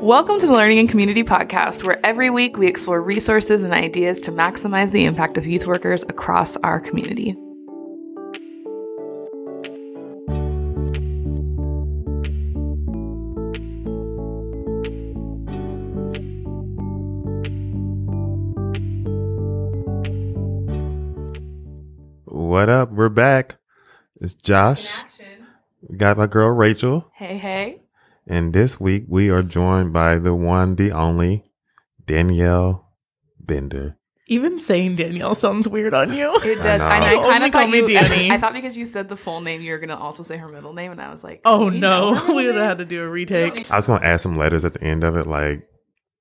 Welcome to the Learning and Community Podcast, where every week we explore resources and ideas to maximize the impact of youth workers across our community. What up? We're back. It's Josh. We got my girl Rachel. Hey, hey. And this week we are joined by the one, the only Danielle Bender. Even saying Danielle sounds weird on you. It does. know. And I Only kind of call thought me you. Danny. I thought because you said the full name, you were going to also say her middle name, and I was like, Oh does he know no, we would have had to do a retake. I was going to add some letters at the end of it, like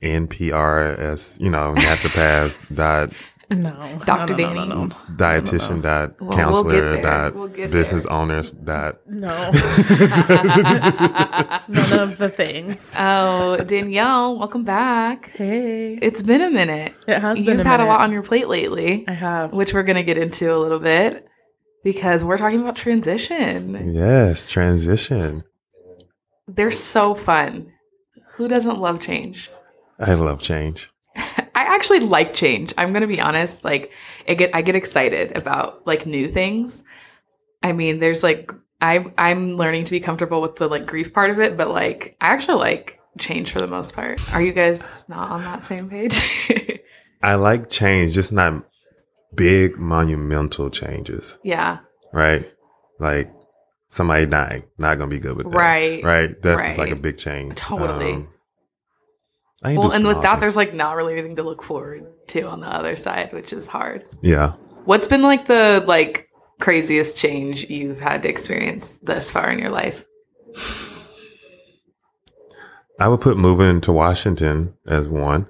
NPRS, you know, naturopath dot No, Dr. no, no, Danny. No, no, dietitian dot Well, we'll counselor get there. dot We'll business there. owners dot. no. none of the things. Oh, Danielle, welcome back. Hey, It's been a minute. it has been. You've been. a had a lot on your plate lately, I have. which we're going to get into a little bit because we're talking about transition. Yes, transition. They're so fun. Who doesn't love change? I love change. I actually like change. I'm going to be honest. Like, I get I get excited about like new things. I mean, there's like I I'm learning to be comfortable with the like grief part of it, but like I actually like change for the most part. Are you guys not on that same page? I like change, just not big monumental changes. yeah. right? Like somebody dying, not gonna be good with that, Right. Right. That's just like a big change. Um, Totally. Can Well, and with that, things. there's like not really anything to look forward to on the other side, which is hard. yeah. What's been like the like craziest change you've had to experience thus far in your life? I would put moving to Washington as one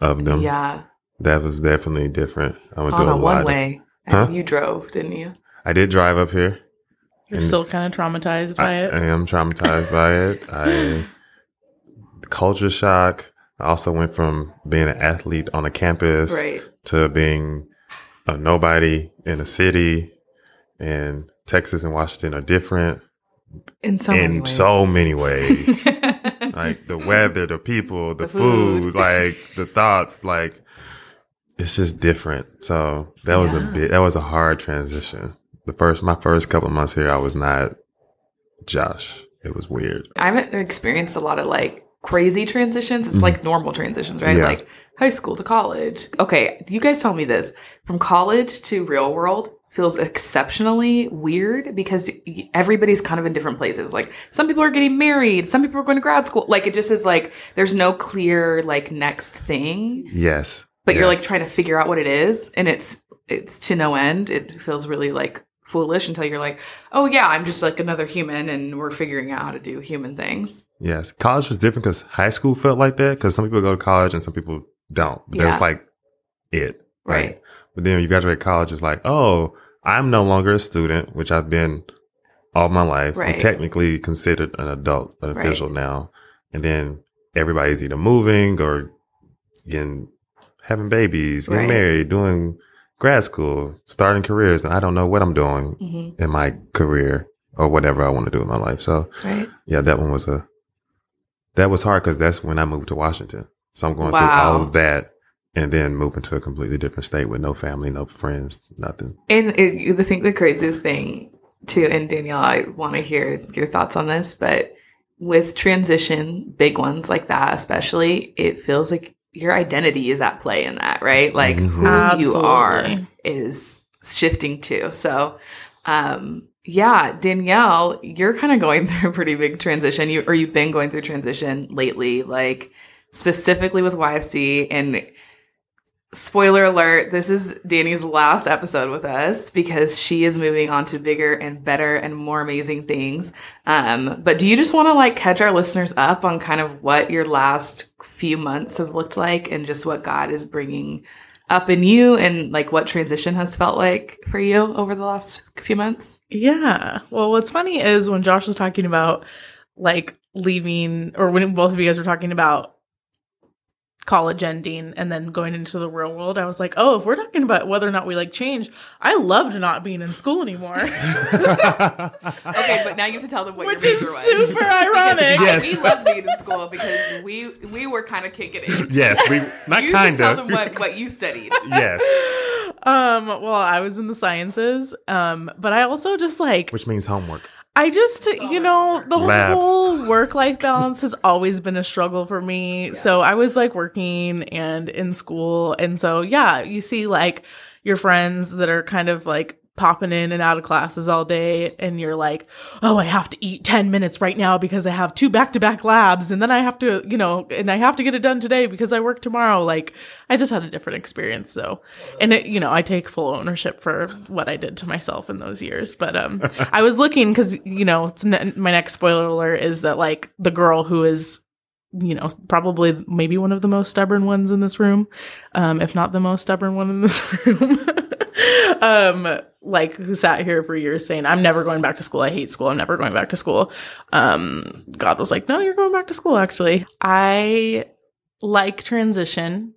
of them. yeah, That was definitely different. I would on do a a lot. one of- way. Huh? You drove, didn't you? I did drive up here. You're still kind of traumatized by I, it. I am traumatized by it. I culture shock. I also went from being an athlete on a campus Right. to being a nobody in a city and Texas and Washington are different In so many in ways. so many ways. like the weather, the people, the, The food. food, like the thoughts, like it's just different. So that was a bit that was a hard transition. The first my first couple months here I was not Josh. It was weird. I haven't experienced a lot of like crazy transitions. It's mm-hmm. like normal transitions, right? Yeah. Like high school to college. Okay, you guys tell me this. From college to real world feels exceptionally weird because everybody's kind of in different places. Like some people are getting married, some people are going to grad school. Like it just is like there's no clear like next thing, Yes. but you're like trying to figure out what it is and it's it's to no end. It feels really like foolish until you're like, "Oh yeah, I'm just like another human and we're figuring out how to do human things." Yes. College was different because high school felt like that because some people go to college and some people don't. But that was like it. Right. But then when you graduate college, it's like, oh, I'm no longer a student, which I've been all my life. Right. I'm technically considered an adult, an official now. And then everybody's either moving or getting, having babies, getting Right. married, doing grad school, starting careers. And I don't know what I'm doing hmm in my career or whatever I want to do in my life. So Right. yeah, that one was a, that was hard because that's when I moved to Washington. So I'm going through all of that and then moving to a completely different state with no family, no friends, nothing. And it, I think the craziest thing too, and Danielle, I want to hear your thoughts on this, but with transition, big ones like that, especially, it feels like your identity is at play in that, right? Like Mhm. who you are is shifting too. So, um, yeah, Danielle, you're kind of going through a pretty big transition. You or you've been going through transition lately, like specifically with YFC. And spoiler alert, this is Danny's last episode with us because she is moving on to bigger and better and more amazing things. Um, but do you just want to like catch our listeners up on kind of what your last few months have looked like and just what God is bringing up in you and like what transition has felt like for you over the last few months? Yeah. Well, what's funny is when Josh was talking about like leaving, or when both of you guys were talking about college ending and then going into the real world, I was like, oh, if we're talking about whether or not we like change, I loved not being in school anymore, Okay, but now you have to tell them what which your is major was. super ironic. Yes. We loved being in school because we we were kind of kicking it. yes, we not you kind should tell them what, what you studied. yes, Um, well, I was in the sciences, um, but I also just like which means homework. I just, you know, the Labs. whole work life balance has always been a struggle for me. So I was like working and in school. And so, yeah, you see like your friends that are kind of like popping in and out of classes all day. And you're like, oh, I have to eat 10 minutes right now because I have two back to back labs. And then I have to, you know, and I have to get it done today because I work tomorrow. Like, I just had a different experience. So, and it, you know, I take full ownership for what I did to myself in those years. But um, I was looking because you know, it's ne- my next spoiler alert is that like the girl who is, you know, probably maybe one of the most stubborn ones in this room, um, if not the most stubborn one in this room. um like who sat here for years saying i'm never going back to school. I hate school. I'm never going back to school. Um god was like no you're going back to school actually. I like transition.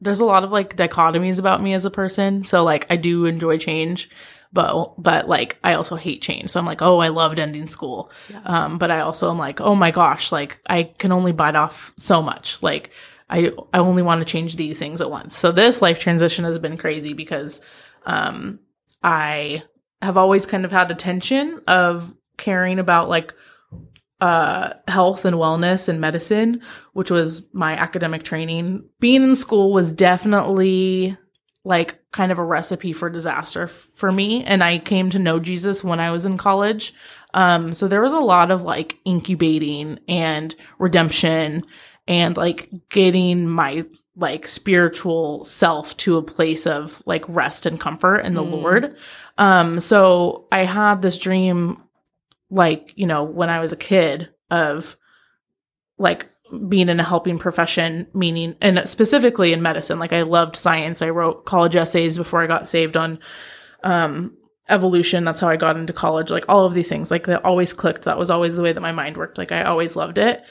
There's a lot of like dichotomies about me as a person. So like i do enjoy change but but like i also hate change. So i'm like oh i loved ending school. Um but i also am like oh my gosh like i can only bite off so much. Like i i only want to change these things at once. So this life transition has been crazy because um i have always kind of had a tension of caring about like uh health and wellness and medicine which was my academic training. Being in school was definitely like kind of a recipe for disaster f- for me and i came to know jesus when i was in college um so there was a lot of like incubating and redemption and like getting my like spiritual self to a place of like rest and comfort in the Mm. lord um so i had this dream like you know when i was a kid of like being in a helping profession meaning and specifically in medicine. Like i loved science. I wrote college essays before i got saved on um evolution. That's how i got into college like all of these things like that always clicked. That was always the way that my mind worked. Like i always loved it.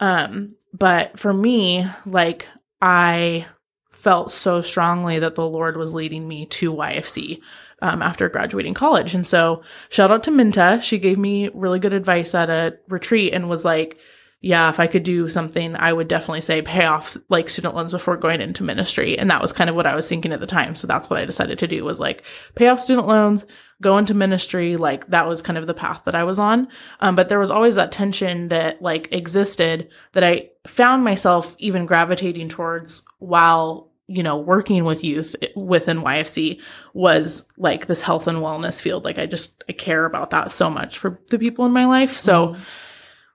Um but for me like i felt so strongly that the lord was leading me to yfc um, after graduating college. And so shout out to minta. She gave me really good advice at a retreat and was like yeah, if I could do something, I would definitely say pay off like student loans before going into ministry. And that was kind of what I was thinking at the time. So that's what I decided to do was like pay off student loans, go into ministry. Like that was kind of the path that I was on. Um, but there was always that tension that like existed that I found myself even gravitating towards while you know working with youth within YFC was like this health and wellness field like I just I care about that so much for the people in my life so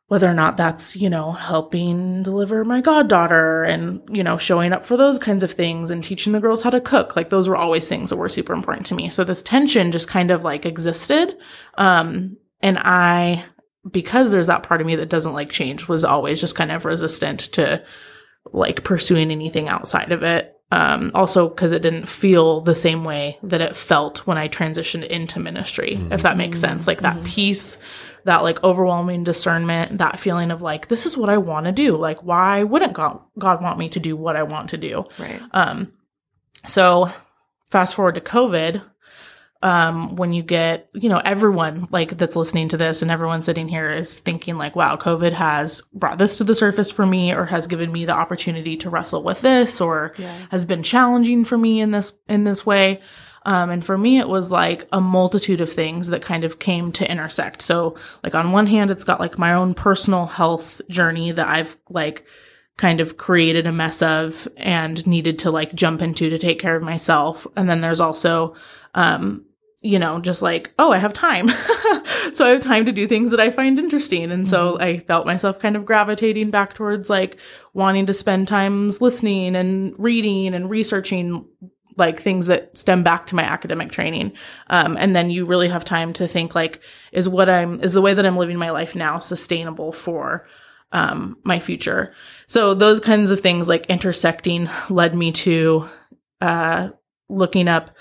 whether or not that's, you know, helping deliver my goddaughter and, you know, showing up for those kinds of things and teaching the girls how to cook. Like those were always things that were super important to me. So this tension just kind of like existed. Um, and I, because there's that part of me that doesn't like change, was always just kind of resistant to like pursuing anything outside of it. Um, also because it didn't feel the same way that it felt when I transitioned into ministry, if that makes sense. Like that peace, that like overwhelming discernment, that feeling of like, this is what I want to do. Like, why wouldn't God, God want me to do what I want to do? Right. Um, so fast forward to COVID, um, when you get, you know, everyone like that's listening to this and everyone sitting here is thinking like, wow, COVID has brought this to the surface for me or has given me the opportunity to wrestle with this or Yeah. has been challenging for me in this, in this way. Um, and for me, it was like a multitude of things that kind of came to intersect. So like on one hand, it's got like my own personal health journey that I've like, kind of created a mess of and needed to like jump into to take care of myself. And then there's also, um, you know, just like, oh, I have time. so I have time to do things that I find interesting. And so I felt myself kind of gravitating back towards like wanting to spend times listening and reading and researching like things that stem back to my academic training. Um, and then you really have time to think like, is what I'm, is the way that I'm living my life now sustainable for um, my future. So those kinds of things like intersecting led me to uh, looking up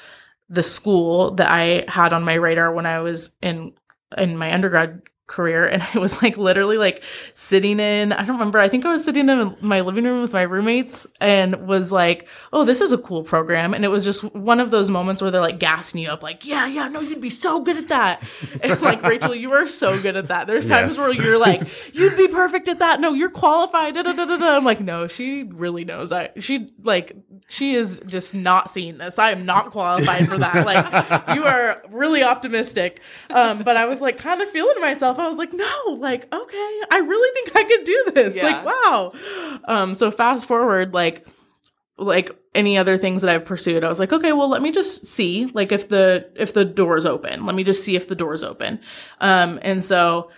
the school that I had on my radar when I was in in my undergrad career and I was like literally like sitting in I don't remember I think I was sitting in my living room with my roommates and was like oh this is a cool program and it was just one of those moments where they're like gassing you up like yeah yeah no you'd be so good at that. And like Rachel you are so good at that. There's times Yes. where you're like you'd be perfect at that. No you're qualified. Da, da, da, da. I'm like no she really knows. I she like she is just not seeing this. I am not qualified for that. Like you are really optimistic. Um but I was like kind of feeling myself I was like no like okay I really think I could do this Yeah. like wow um so fast forward like like any other things that I've pursued, I was like, okay, well, let me just see, like, if the if the door's open. Let me just see if the door's open. Um, and so,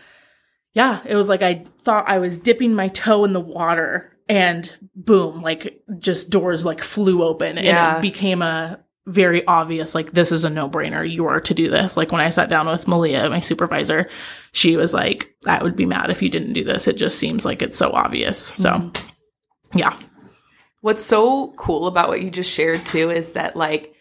yeah, it was like I thought I was dipping my toe in the water, and boom, like just doors like flew open, Yeah. and it became a very obvious like this is a no-brainer. You are to do this. Like when i sat down with malia my supervisor she was like i would be mad if you didn't do this. It just seems like it's so obvious. So hmm. yeah. What's so cool about what you just shared too is that like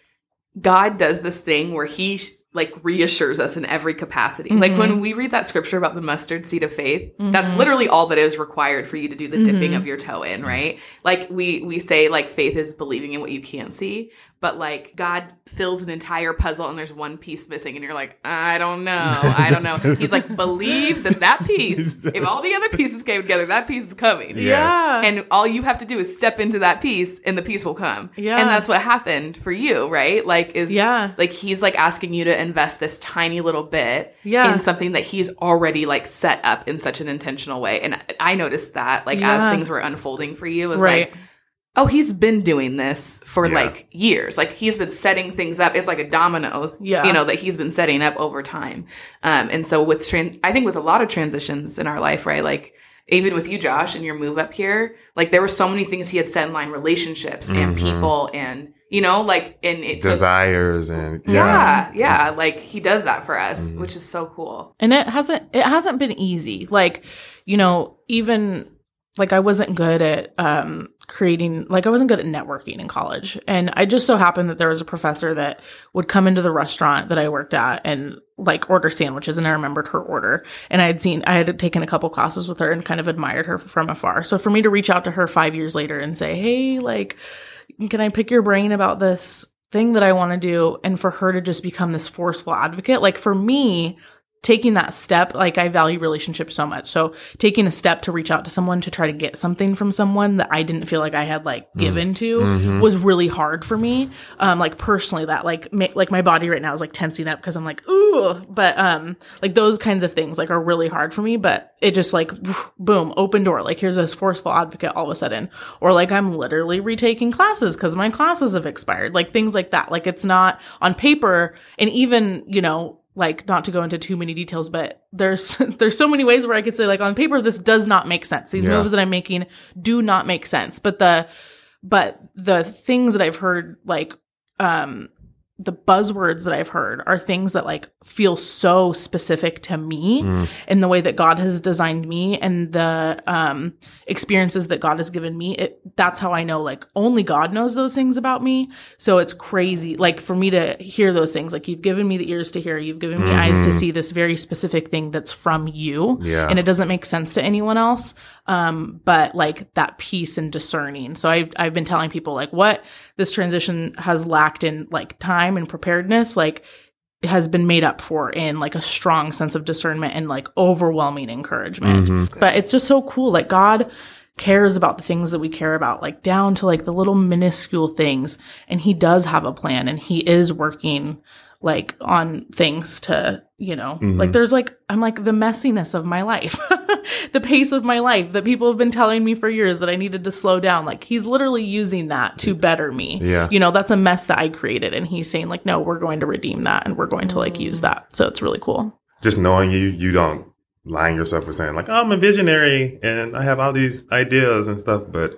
God does this thing where he like reassures us in every capacity. Like when mm-hmm. we read that scripture about the mustard seed of faith, that's mm-hmm. literally all that is required for you to do the dipping mm-hmm. of your toe in, right? Like we we say like faith is believing in what you can't see, but like God fills an entire puzzle and there's one piece missing and you're like, I don't know. I don't know. He's like, believe that that piece, if all the other pieces came together, that piece is coming. Yes. yeah And all you have to do is step into that piece and the piece will come. Yeah. And that's what happened for you, right? Like is Yeah. like he's like asking you to invest this tiny little bit Yeah. in something that he's already like set up in such an intentional way. And I noticed that like as things were unfolding for you it was Right. like Oh, he's been doing this for Yeah. like years. Like he's been setting things up. It's like a dominoes, Yeah. you know, that he's been setting up over time. Um, and so with tran- I think with a lot of transitions in our life, right? Like even with you, Josh, and your move up here, like there were so many things he had set in line, relationships and Mhm. people, and you know, like and it took- Desires and yeah. yeah, yeah, like he does that for us, Mhm. which is so cool. and it hasn't it hasn't been easy like you know even like i wasn't good at um creating like i wasn't good at networking in college. And i just so happened that there was a professor that would come into the restaurant that i worked at and like order sandwiches and i remembered her order. And i had seen i had taken a couple classes with her and kind of admired her from afar. So for me to reach out to her five years later and say hey like can i pick your brain about this thing that i want to do? And for her to just become this forceful advocate like for me taking that step like i value relationships so much. So taking a step to reach out to someone to try to get something from someone that i didn't feel like i had like given to Mhm. was really hard for me. Um like personally that like ma- like my body right now is like tensing up because i'm like ooh. But um like those kinds of things like are really hard for me but it just like boom open door. Like here's this forceful advocate all of a sudden. Or like i'm literally retaking classes because my classes have expired. Like things like that. Like it's not on paper. And even you know like not to go into too many details but there's there's so many ways where i could say like on paper this does not make sense these Yeah. moves that i'm making do not make sense but the but the things that i've heard like um the buzzwords that i've heard are things that like feel so specific to me Mm. and the way that god has designed me and the um experiences that god has given me. It that's how i know like only god knows those things about me. So it's crazy like for me to hear those things. Like you've given me the ears to hear. You've given me eyes to Mhm. see this very specific thing that's from you. Yeah. and it doesn't make sense to anyone else. Um but like that peace and discerning. So i've, I've been telling people like what this transition has lacked in like time and preparedness like has been made up for in like a strong sense of discernment and like overwhelming encouragement Mhm. but it's just so cool like god cares about the things that we care about like down to like the little minuscule things and he does have a plan and he is working like on things to you know Mhm. like there's like i'm like the messiness of my life the pace of my life that people have been telling me for years that i needed to slow down like he's literally using that to better me Yeah. you know that's a mess that i created and he's saying like no we're going to redeem that and we're going to like use that so it's really cool Just knowing you, you don't lying yourself for saying like, oh, I'm a visionary and I have all these ideas and stuff, but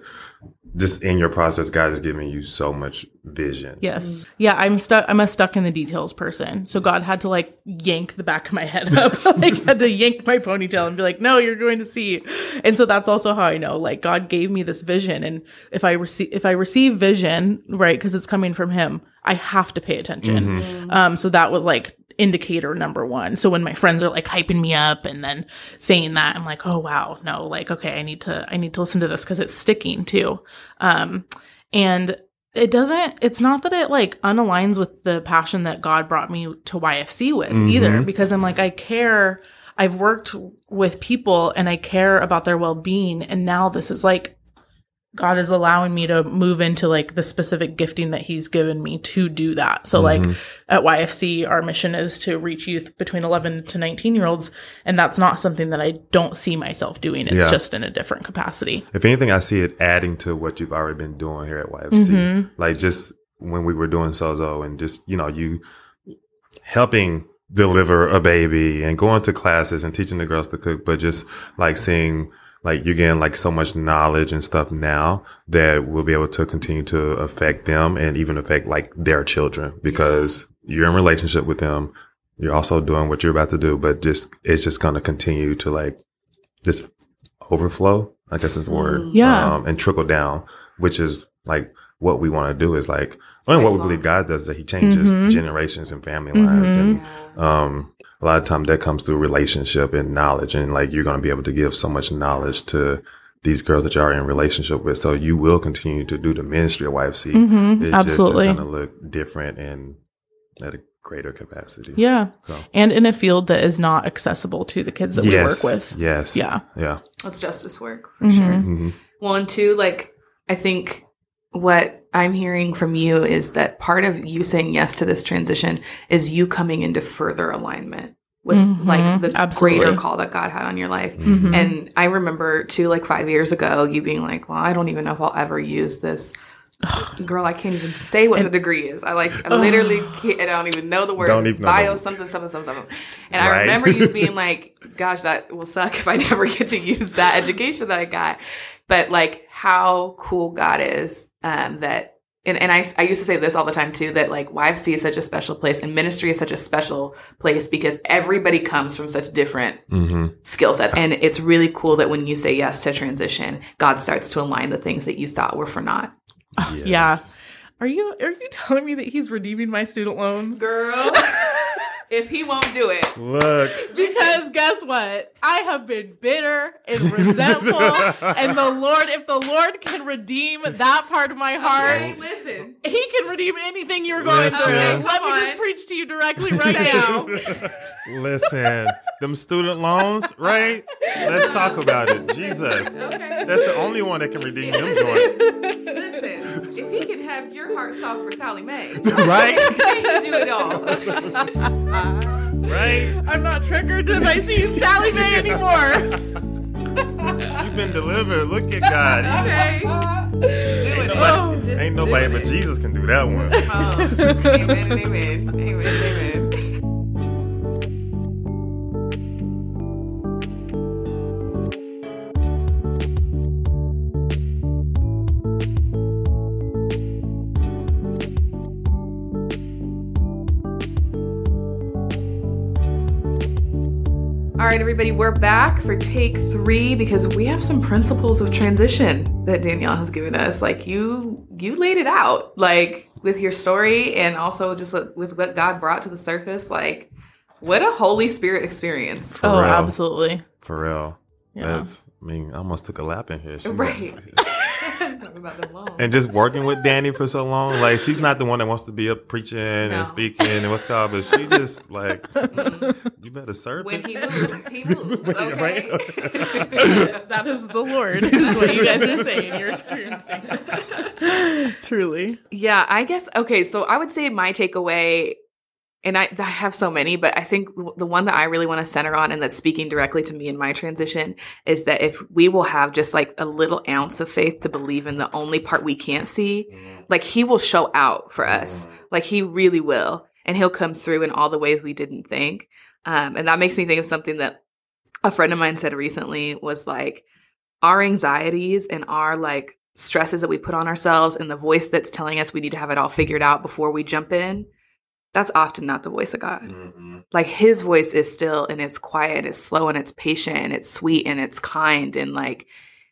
just in your process, God is giving you so much vision. Yes. Mm-hmm. Yeah, I'm stuck I'm a stuck in the details person. So mm-hmm. God had to like yank the back of my head up. like had to yank my ponytail and be like, "No, you're going to see." And so that's also how I know like God gave me this vision and if I receive if I receive vision, right, cuz it's coming from him, I have to pay attention. Mm-hmm. Um so that was like indicator number one. So when my friends are like hyping me up and then saying that, I'm like, oh wow, no, like okay, I need to I need to listen to this because it's sticking too. Um, and it doesn't it's not that it like unaligns with the passion that God brought me to YFC with either because I'm like I care I've worked with people and I care about their well-being and now this is like God is allowing me to move into like the specific gifting that he's given me to do that. So like at YFC our mission is to reach youth between 11 to 19 year olds and that's not something that I don't see myself doing. It's Yeah. just in a different capacity. If anything, I see it adding to what you've already been doing here at YFC. Mm-hmm. Like just when we were doing Sozo and just, you know, you helping deliver a baby and going to classes and teaching the girls to cook, but just like seeing like you're getting like so much knowledge and stuff now that we'll be able to continue to affect them and even affect like their children because you're in relationship with them. You're also doing what you're about to do, but just it's just going to continue to like this overflow. I guess is the word. Yeah. Um, and trickle down, which is like what we want to do is like, I mean, what we believe God does that He changes Mhm. generations and family lines. Mhm. And, um, a lot of times that comes through relationship and knowledge. And like, you're going to be able to give so much knowledge to these girls that you're in relationship with. So you will continue to do the ministry of YFC. Mhm, It's absolutely. just, it's going to look different and at a greater capacity. Yeah. So. And in a field that is not accessible to the kids that yes. we work with. Yes. Yeah. Yeah. That's justice work for Mhm. sure. hmm Well, and two, like, I think what I'm hearing from you is that part of you saying yes to this transition is you coming into further alignment with Mhm. like the Absolutely. greater call that God had on your life. Mhm. And I remember too, like five years ago, you being like, "Well, I don't even know if I'll ever use this." Girl, I can't even say what the degree is. I like, I literally, can't, I don't even know the words. Don't even know bio the- something, something, something, something. And I remember you being like, "Gosh, that will suck if I never get to use that education that I got." But like, how cool God is um, that and, and I, I used to say this all the time too that like YFC is such a special place and ministry is such a special place because everybody comes from such different hmm skill sets. And it's really cool that when you say yes to transition, God starts to align the things that you thought were for naught. Yeah. Are you are you telling me that he's redeeming my student loans? Girl, if he won't do it, Look. Because guess what? I have been bitter and resentful. and the Lord, if the Lord can redeem that part of my heart, okay, listen. he can redeem anything you're going Listen. through. Okay, Let come me just preach to you directly right now. Listen, them student loans, right? Let's talk about it. Jesus. Okay. That's the only one that can redeem them Listen. joints. Listen, if he can have your heart soft for Sallie Mae, Right? he can do it all. Right? I'm not triggered if I see Sallie Mae anymore. You've been delivered. Look at God. Okay. Do it. nobody- oh, Just Ain't nobody but Jesus can do that one. Oh, amen amen. Amen amen. Right, everybody, we're back for take three because we have some principles of transition that Danielle has given us. Like you, you laid it out, like with your story, and also just with with what God brought to the surface. Like, what a Holy Spirit experience, For oh, real. absolutely. For real. Yeah. That's, I mean, I almost took a lap in here. She right? Was- Talk about them loans. And just working with Danny for so long, like she's not the one that wants to be up preaching No. and speaking and what's called, but she just like, you better serve when me. he moves, he moves. Okay. right. that is the Lord, is what you guys are saying. You're experiencing. Truly. Yeah, I guess okay. So I would say my takeaway, and I, I have so many, but I think the one that I really want to center on, and that's speaking directly to me in my transition, is that if we will have just like a little ounce of faith to believe in the only part we can't see, like He will show out for us. Like He really will, and He'll come through in all the ways we didn't think. Um, and that makes me think of something that a friend of mine said recently was like our anxieties and our like stresses that we put on ourselves and the voice that's telling us we need to have it all figured out before we jump in that's often not the voice of god Mhm. like his voice is still and it's quiet it's slow and it's patient and it's sweet and it's kind and like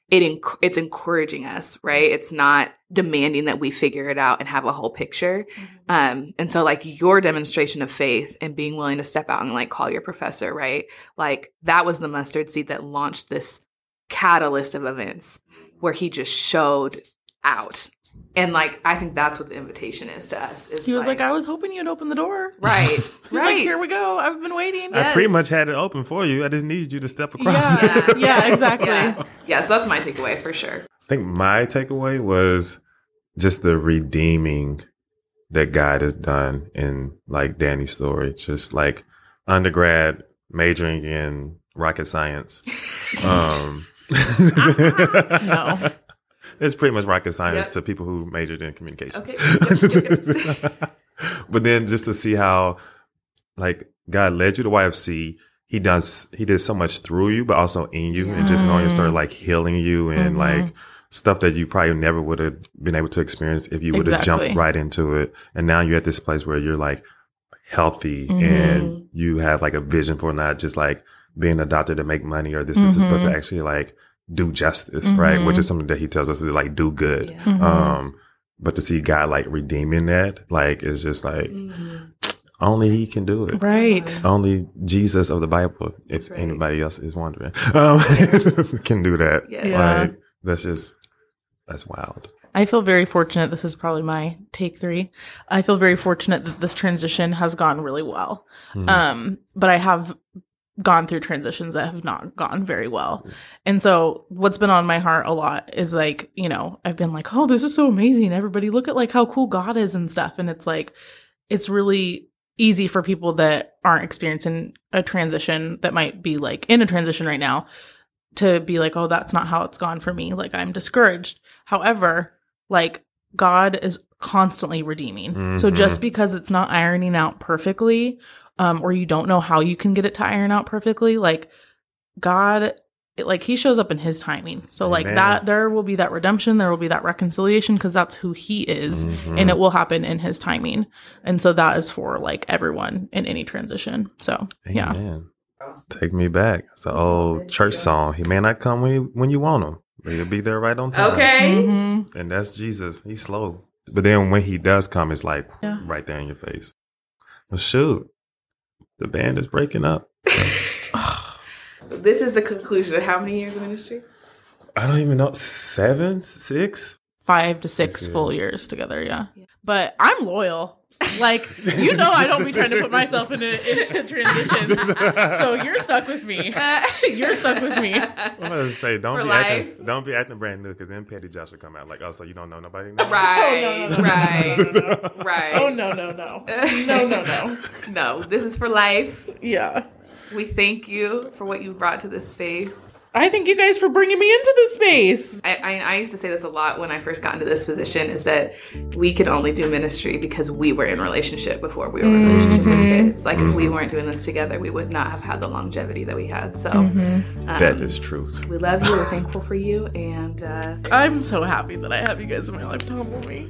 it enc- it's encouraging us, right? It's not demanding that we figure it out and have a whole picture. Um, and so like your demonstration of faith and being willing to step out and like call your professor, right? Like that was the mustard seed that launched this catalyst of events where he just showed out. And like I think that's what the invitation is to us. Is He was like, I was hoping you'd open the door. right, He's right. like, here we go. I've been waiting. Yeah. I pretty much had it open for you. I just needed you to step across. Yeah. it. Yeah, exactly. Yeah. yeah, so that's my takeaway for sure. I think my takeaway was just the redeeming that God has done in like Danny's story. Just like undergrad majoring in rocket science. Um, No. It's pretty much rocket science Yep. to people who majored in communication. Okay. but then just to see how like God led you to YFC, he does he did so much through you, but also in you, and just knowing your story, like healing you and Mhm. like stuff that you probably never would have been able to experience if you would have Exactly. jumped right into it. And now you're at this place where you're like healthy Mhm. and you have like a vision for not just like being a doctor to make money or this, this, this, but to Mhm. actually like do justice, right? Mhm. Which is something that he tells us to like do good. Yeah. Mhm. Um, but to see God like redeeming that, like, is just like Mhm. only He can do it. right. Only Jesus of the Bible, if right. anybody else is wondering, um, can do that. Yeah. Yeah. Like, that's just that's wild. I feel very fortunate. This is probably my take three. I feel very fortunate that this transition has gone really well. Mhm. Um, but I have gone through transitions that have not gone very well. And so what's been on my heart a lot is like, you know, I've been like, oh, this is so amazing. Everybody look at like how cool God is and stuff. And it's like, it's really easy for people that aren't experiencing a transition that might be like in a transition right now to be like, oh, that's not how it's gone for me. Like I'm discouraged. However, like God is constantly redeeming. So Mhm. just because it's not ironing out perfectly, um, or you don't know how you can get it to iron out perfectly, like God, it, like He shows up in His timing. So like that, there will be that redemption, there will be that reconciliation because that's who He is, Mhm. and it will happen in His timing. And so that is for like everyone in any transition. So yeah, Take me back. It's an old church song. He may not come when you, when you want him, but he'll be there right on time. Okay. Mhm. And that's Jesus. He's slow. But then when he does come, it's like Yeah. right there in your face. Well, shoot. The band is breaking up. This is the conclusion of how many years of ministry? I don't even know. Seven? Six? five to six Six, full yeah. years together. Yeah, but I'm loyal. Like you know, I don't be trying to put myself into, into transitions. So you're stuck with me. You're stuck with me. I'm gonna say don't For be life. acting, don't be acting brand new because then Petty Josh will come out like, oh, so you don't know nobody now? Right, Oh, no, no, no, right, right. Oh no no no no no no. No, this is for life. Yeah, We thank you for what you brought to this space. I thank you guys for bringing me into this space. I, I, I used to say this a lot when I first got into this position is that we could only do ministry because we were in relationship before we were in relationship with kids. Like if we weren't doing this together, we would not have had the longevity that we had. So um, That is truth. we love you. We're thankful for you. And uh, I'm so happy that I have you guys in my life to humble me.